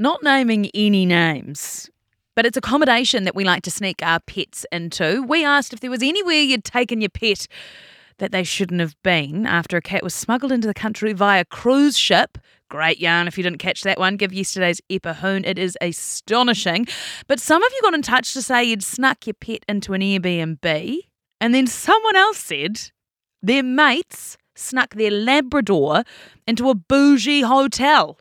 Not naming any names. But it's accommodation that we like to sneak our pets into. We asked if there was anywhere you'd taken your pet that they shouldn't have been after a cat was smuggled into the country via cruise ship. Great yarn if you didn't catch that one. Give yesterday's Epihoon. It is astonishing. But some of you got in touch to say you'd snuck your pet into an Airbnb. And then someone else said their mates snuck their Labrador into a bougie hotel,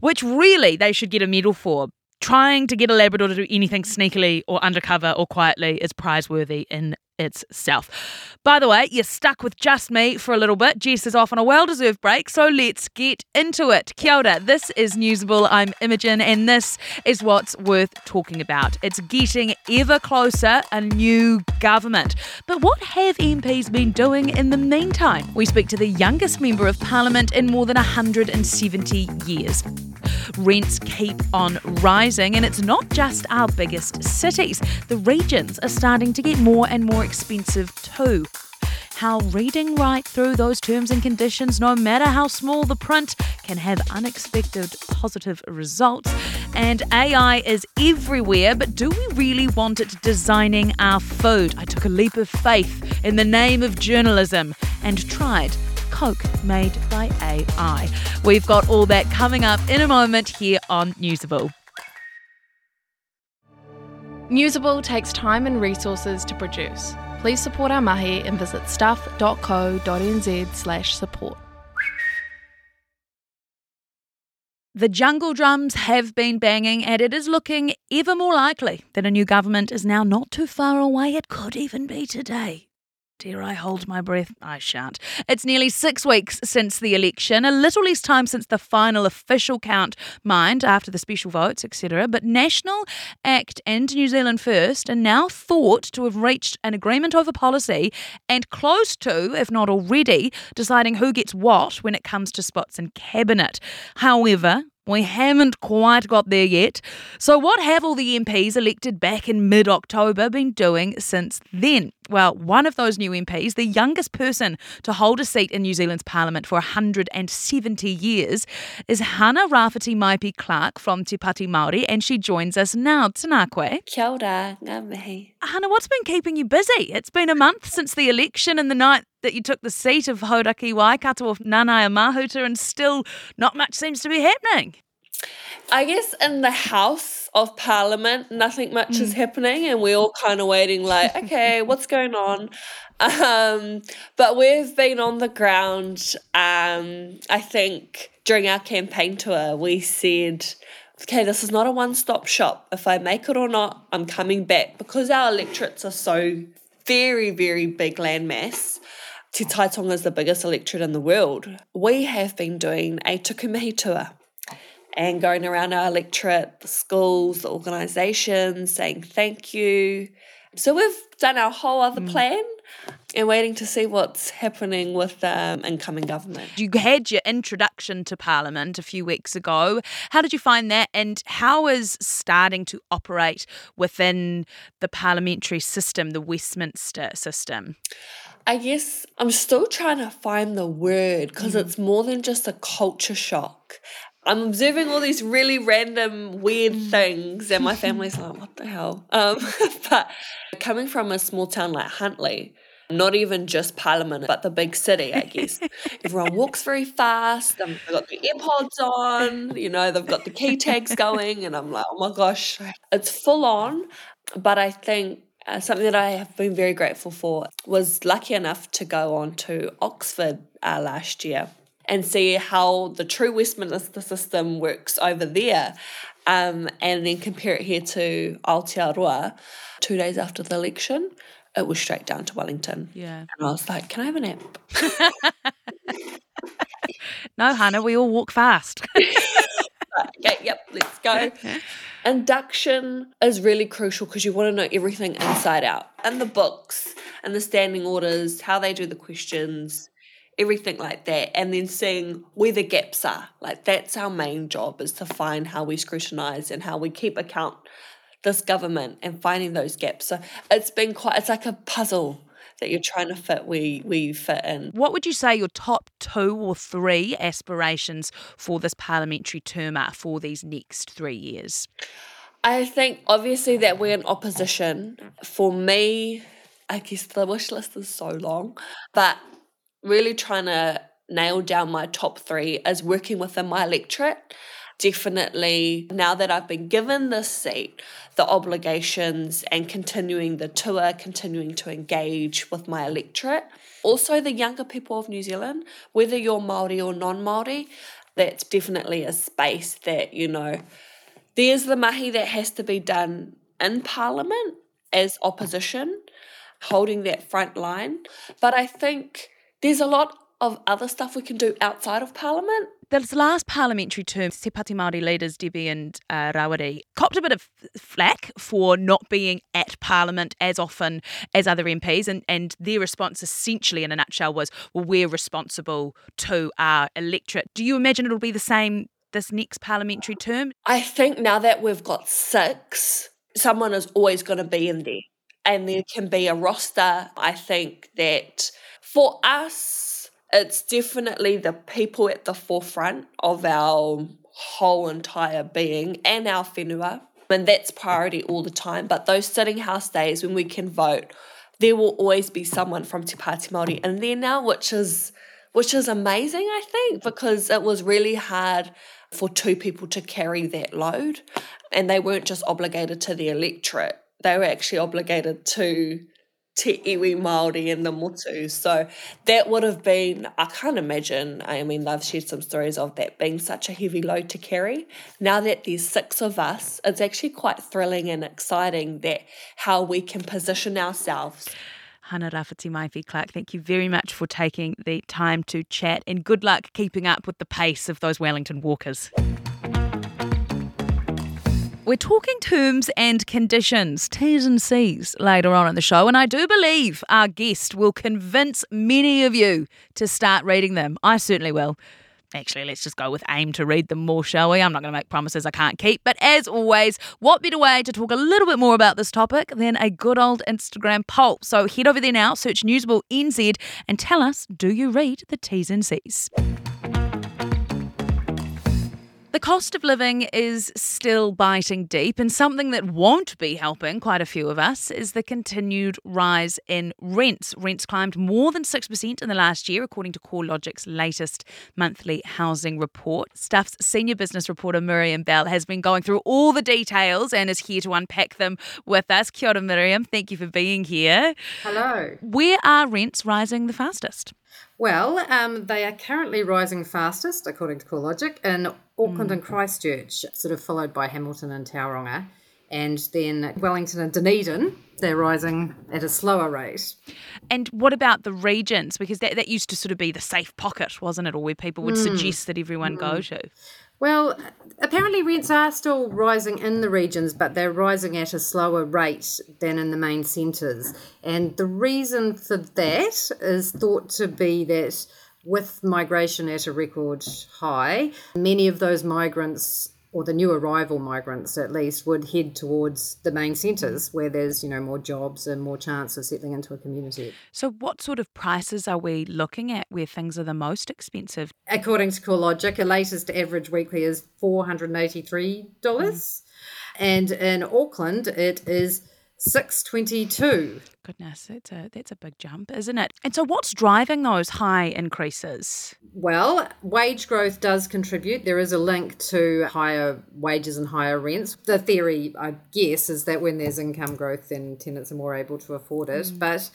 which really they should get a medal for. Trying to get a Labrador to do anything sneakily or undercover or quietly is prizeworthy in itself. By the way, you're stuck with just me for a little bit. Jess is off on a well deserved break, so let's get into it. Kia ora, this is Newsable. I'm Imogen, and this is what's worth talking about. It's getting ever closer a new government. But what have MPs been doing in the meantime? We speak to the youngest member of parliament in more than 170 years. Rents keep on rising, and it's not just our biggest cities. The regions are starting to get more and more expensive too how reading right through those terms and conditions, no matter how small the print, can have unexpected positive results. And AI is everywhere, but do we really want it designing our food? I took a leap of faith in the name of journalism and tried Coke made by AI. We've got all that coming up in a moment here on Newsable. Newsable takes time and resources to produce. Please support our mahi and visit stuff.co.nz slash support. The jungle drums have been banging, and it is looking ever more likely that a new government is now not too far away. It could even be today. Dare I hold my breath? I shan't. It's nearly six weeks since the election, a little less time since the final official count, mind, after the special votes, etc. But National, ACT, and New Zealand First are now thought to have reached an agreement over policy and close to, if not already, deciding who gets what when it comes to spots in cabinet. However, we haven't quite got there yet. So, what have all the MPs elected back in mid October been doing since then? Well, one of those new MPs, the youngest person to hold a seat in New Zealand's parliament for 170 years, is Hana Rawhiti Maipi Clarke from Te Pāti Māori, and she joins us now. Tēnā koe. Kia ora, ngā mihi. Hana, what's been keeping you busy? It's been a month since the election and the night that you took the seat of Hauraki Waikato of Nanaia Mahuta, and still not much seems to be happening. I guess in the House of Parliament, nothing much mm. is happening, and we're all kind of waiting, like, okay, what's going on? Um, but we've been on the ground. Um, I think during our campaign tour, we said, okay, this is not a one stop shop. If I make it or not, I'm coming back because our electorates are so very, very big landmass. Te Taitonga is the biggest electorate in the world. We have been doing a tukumihi tour and going around our electorate, the schools, the organisations, saying thank you. So we've done our whole other mm. plan and waiting to see what's happening with the um, incoming government. You had your introduction to Parliament a few weeks ago. How did you find that, and how is starting to operate within the parliamentary system, the Westminster system? I guess I'm still trying to find the word because mm. it's more than just a culture shock. I'm observing all these really random, weird mm. things, and my family's like, what the hell? Um, but coming from a small town like Huntly, not even just Parliament, but the big city, I guess. Everyone walks very fast. They've got the AirPods on, you know, they've got the key tags going, and I'm like, oh my gosh, it's full on. But I think uh, something that I have been very grateful for was lucky enough to go on to Oxford uh, last year and see how the true Westminster system works over there. Um, and then compare it here to Aotearoa two days after the election. It was straight down to Wellington. Yeah. And I was like, can I have a nap? no, Hana, we all walk fast. okay, yep, let's go. Induction is really crucial because you want to know everything inside out and the books and the standing orders, how they do the questions, everything like that, and then seeing where the gaps are. Like that's our main job is to find how we scrutinise and how we keep account this government and finding those gaps. So it's been quite it's like a puzzle that you're trying to fit where, you fit in. What would you say your top two or three aspirations for this parliamentary term are for these next three years? I think obviously that we're in opposition. For me, I guess the wish list is so long, but really trying to nail down my top three is working within my electorate. Definitely, now that I've been given this seat, the obligations and continuing the tour, continuing to engage with my electorate. Also, the younger people of New Zealand, whether you're Māori or non Māori, that's definitely a space that, you know, there's the mahi that has to be done in Parliament as opposition, holding that front line. But I think there's a lot of other stuff we can do outside of Parliament. This last parliamentary term, Te Pāti Māori leaders Debbie and uh, Rawiri copped a bit of flack for not being at Parliament as often as other MPs, and, and their response essentially, in a nutshell, was, well, we're responsible to our electorate. Do you imagine it'll be the same this next parliamentary term? I think now that we've got six, someone is always going to be in there. And there can be a roster. I think that for us, it's definitely the people at the forefront of our whole entire being and our whenua. And that's priority all the time. But those sitting house days when we can vote, there will always be someone from Te Pāti Māori in there now, which is which is amazing, I think, because it was really hard for two people to carry that load. And they weren't just obligated to the electorate, they were actually obligated to Te Iwi Māori and the Motu. So that would have been, I can't imagine, I mean, I've shared some stories of that being such a heavy load to carry. Now that there's six of us, it's actually quite thrilling and exciting that how we can position ourselves Hana Rawhiti Maipi Clarke, thank you very much for taking the time to chat and good luck keeping up with the pace of those Wellington walkers. We're talking terms and conditions, T's and C's, later on in the show, and I do believe our guest will convince many of you to start reading them. I certainly will. Actually, let's just go with aim to read them more, shall we? I'm not going to make promises I can't keep. But as always, what better way to talk a little bit more about this topic than a good old Instagram poll? So head over there now, search Newsable NZ, and tell us do you read the T's and C's? The cost of living is still biting deep, and something that won't be helping quite a few of us is the continued rise in rents. Rents climbed more than 6% in the last year, according to CoreLogic's latest monthly housing report. Stuff's senior business reporter Miriam Bell has been going through all the details and is here to unpack them with us. Kia ora, Miriam. Thank you for being here. Hello. Where are rents rising the fastest? Well, um, they are currently rising fastest, according to CoreLogic, in Auckland mm. and Christchurch, sort of followed by Hamilton and Tauranga. And then Wellington and Dunedin, they're rising at a slower rate. And what about the regions? Because that, that used to sort of be the safe pocket, wasn't it? Or where people would mm. suggest that everyone mm. go to. Well, apparently rents are still rising in the regions, but they're rising at a slower rate than in the main centres. And the reason for that is thought to be that with migration at a record high, many of those migrants or the new arrival migrants at least would head towards the main centres where there's you know more jobs and more chance of settling into a community. So what sort of prices are we looking at where things are the most expensive? According to CoreLogic, a latest average weekly is four hundred and eighty three dollars. Mm. And in Auckland it is 622. Goodness, that's a that's a big jump, isn't it? And so what's driving those high increases? Well, wage growth does contribute. There is a link to higher wages and higher rents. The theory, I guess, is that when there's income growth then tenants are more able to afford it. Mm. But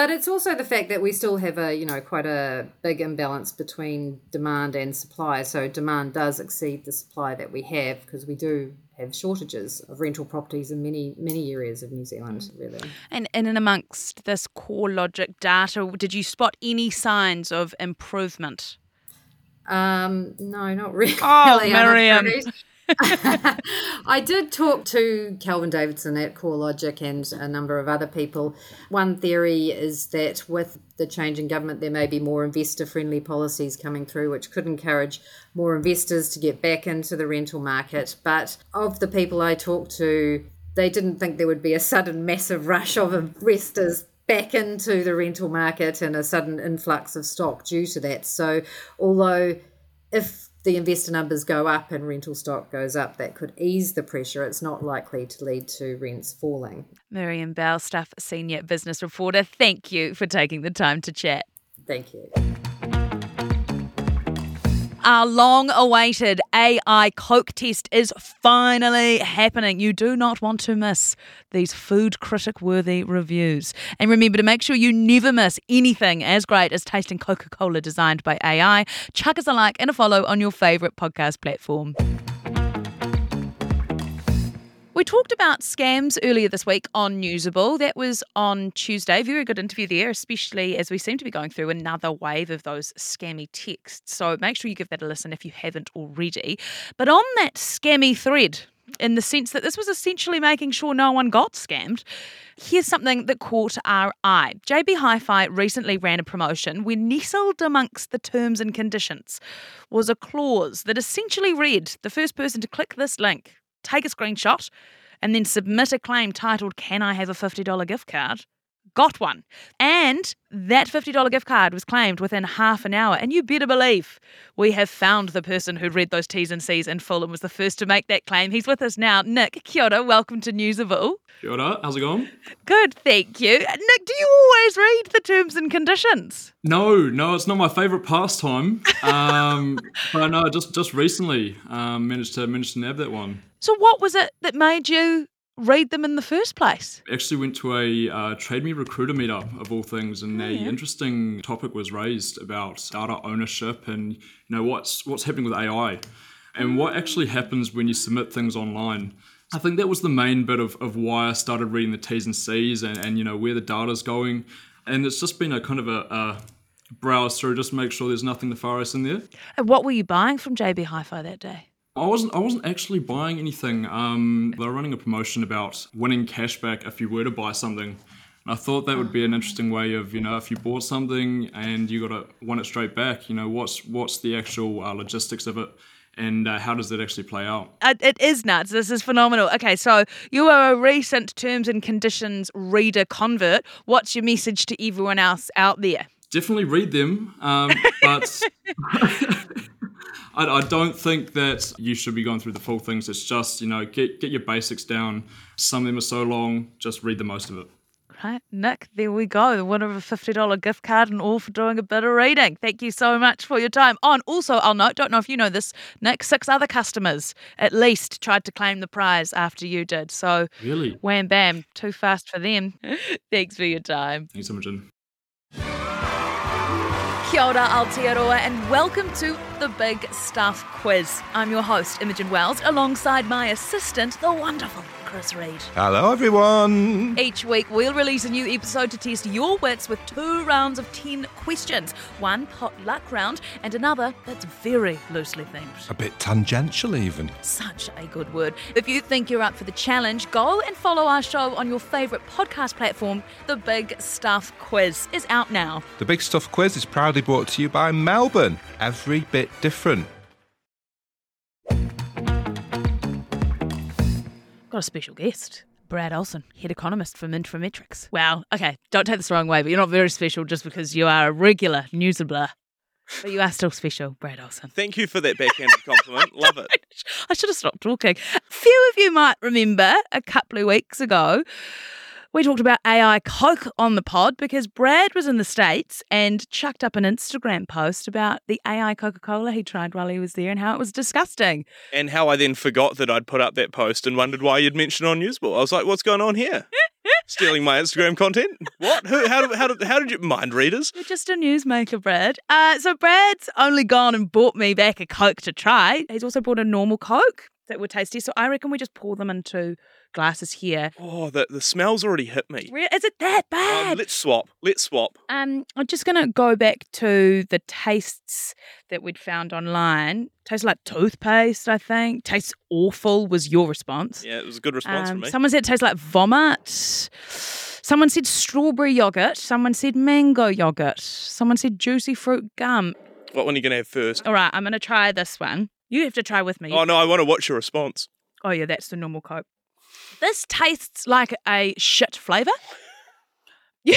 but it's also the fact that we still have a, you know, quite a big imbalance between demand and supply. So demand does exceed the supply that we have because we do have shortages of rental properties in many many areas of New Zealand, mm. really. And, and in amongst this CoreLogic data, did you spot any signs of improvement? Um, no, not really. Oh, Miriam. I did talk to Kelvin Davidson at CoreLogic and a number of other people. One theory is that with the change in government, there may be more investor friendly policies coming through, which could encourage more investors to get back into the rental market. But of the people I talked to, they didn't think there would be a sudden massive rush of investors back into the rental market and a sudden influx of stock due to that. So, although if the investor numbers go up and rental stock goes up, that could ease the pressure. It's not likely to lead to rents falling. Miriam Bell, Stuff Senior Business Reporter, thank you for taking the time to chat. Thank you. Our long awaited AI Coke test is finally happening. You do not want to miss these food critic worthy reviews. And remember to make sure you never miss anything as great as tasting Coca Cola designed by AI. Chuck us a like and a follow on your favourite podcast platform. We talked about scams earlier this week on Newsable. That was on Tuesday. Very good interview there, especially as we seem to be going through another wave of those scammy texts. So make sure you give that a listen if you haven't already. But on that scammy thread, in the sense that this was essentially making sure no one got scammed. Here's something that caught our eye. JB Hi Fi recently ran a promotion where nestled amongst the terms and conditions was a clause that essentially read the first person to click this link take a screenshot, and then submit a claim titled, Can I have a $50 gift card? Got one. And that $50 gift card was claimed within half an hour. And you better believe we have found the person who read those T's and C's in full and was the first to make that claim. He's with us now. Nick, kia ora, welcome to Newsable. Kia ora, how's it going? Good, thank you. Nick, do you always read the terms and conditions? No, no, it's not my favourite pastime. Um, but no, just just recently um, managed to managed to nab that one. So, what was it that made you read them in the first place? I actually, went to a uh, Trade Me Recruiter meetup of all things, and Oh, a interesting topic was raised about data ownership and you know what's what's happening with AI, and what actually happens when you submit things online. I think that was the main bit of, of why I started reading the T's and C's and, and you know where the data's going, and it's just been a kind of a, a browse through just to make sure there's nothing nefarious in there. And what were you buying from JB Hi Fi that day? I wasn't. I wasn't actually buying anything. Um, they were running a promotion about winning cashback if you were to buy something. And I thought that would be an interesting way of, you know, if you bought something and you got to won it straight back. You know, what's what's the actual uh, logistics of it, and uh, how does that actually play out? Uh, It is nuts. This is phenomenal. Okay, so you are a recent terms and conditions reader convert. What's your message to everyone else out there? Definitely read them, um, but. I, I don't think that you should be going through the full things. It's just, you know, get get your basics down. Some of them are so long, just read the most of it. Right, Nick, there we go. The winner of a $50 gift card and all for doing a bit of reading. Thank you so much for your time. On also, I'll note, don't know if you know this, Nick, six other customers at least tried to claim the prize after you did. So, Really? wham bam, too fast for them. Thanks for your time. Thanks, Imogen. Kia ora Aotearoa and welcome to the Big Stuff Quiz. I'm your host, Imogen Wells, alongside my assistant, the wonderful Chris Reed. Hello, everyone. Each week, we'll release a new episode to test your wits with two rounds of 10 questions one pot luck round and another that's very loosely themed. A bit tangential, even. Such a good word. If you think you're up for the challenge, go and follow our show on your favourite podcast platform. The Big Stuff Quiz is out now. The Big Stuff Quiz is proudly brought to you by Melbourne. Every bit different. Got a special guest. Brad Olsen, head economist for Infometrics. Wow. Okay, don't take this the wrong way, but you're not very special just because you are a regular newsabler. But you are still special, Brad Olsen. Thank you for that backhanded compliment. Love it. I should have stopped talking. Few of you might remember a couple of weeks ago, we talked about AI Coke on the pod because Brad was in the States and chucked up an Instagram post about the AI Coca Cola he tried while he was there and how it was disgusting. And how I then forgot that I'd put up that post and wondered why you'd mentioned it on Newsable. I was like, what's going on here? Stealing my Instagram content? What? Who? How did, how did, how did you mind readers? You're just a newsmaker, Brad. Uh, so Brad's only gone and bought me back a Coke to try. He's also bought a normal Coke that were tasty. So I reckon we just pour them into glasses here. Oh, the, the smell's already hit me. Re- Is it that Um, bad? let's swap. Let's swap. Um, I'm just gonna go back to the tastes that we'd found online. Tastes like toothpaste, I think. Tastes awful was your response. Yeah, it was a good response Um, from me. someone said it tastes like vomit. Someone said strawberry yogurt. Someone said mango yogurt. Someone said juicy fruit gum. What one are you going to have first? All right, I'm gonna try this one. You have to try with me. Oh, no, I want to watch your response. Oh yeah, that's the normal Coke. This tastes like a shit flavour,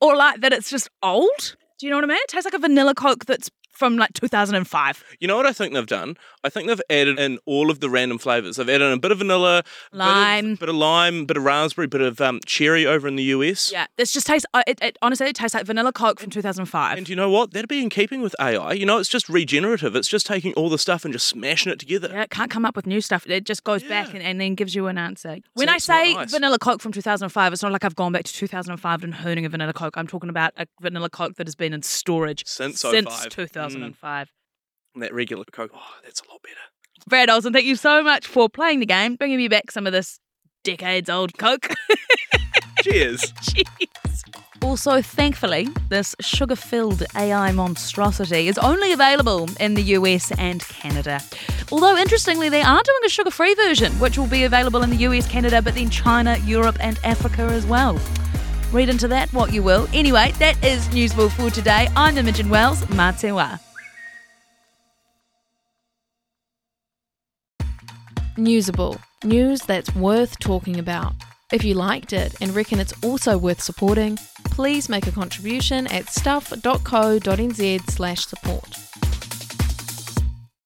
or like that it's just old. Do you know what I mean? It tastes like a vanilla Coke that's from like 2005. You know what I think they've done? I think they've added in all of the random flavors. They've added in a bit of vanilla, bit of- Lime. bit of, lime, bit of raspberry, bit of um, cherry over in the US. Yeah, this just tastes. Uh, it, it honestly it tastes like vanilla Coke from 2005. And you know what? That'd be in keeping with AI. You know, it's just regenerative. It's just taking all the stuff and just smashing it together. Yeah, it can't come up with new stuff. It just goes back and, and then gives you an answer. When I say nice. vanilla Coke from 2005, it's not like I've gone back to 2005 and hooning a vanilla Coke. I'm talking about a vanilla Coke that has been in storage Since since 05. Mm. 2005. And that regular Coke, oh, that's a lot better. Brad Olsen, thank you so much for playing the game, bringing me back some of this decades old Coke. Cheers. Cheers. Also, thankfully, this sugar filled AI monstrosity is only available in the US and Canada. Although, interestingly, they are doing a sugar free version, which will be available in the US, Canada, but then China, Europe, and Africa as well. Read into that what you will. Anyway, that is Newsable for today. I'm Imogen Wells, Matewa. Newsable. News that's worth talking about. If you liked it and reckon it's also worth supporting, please make a contribution at stuff.co.nz slash support.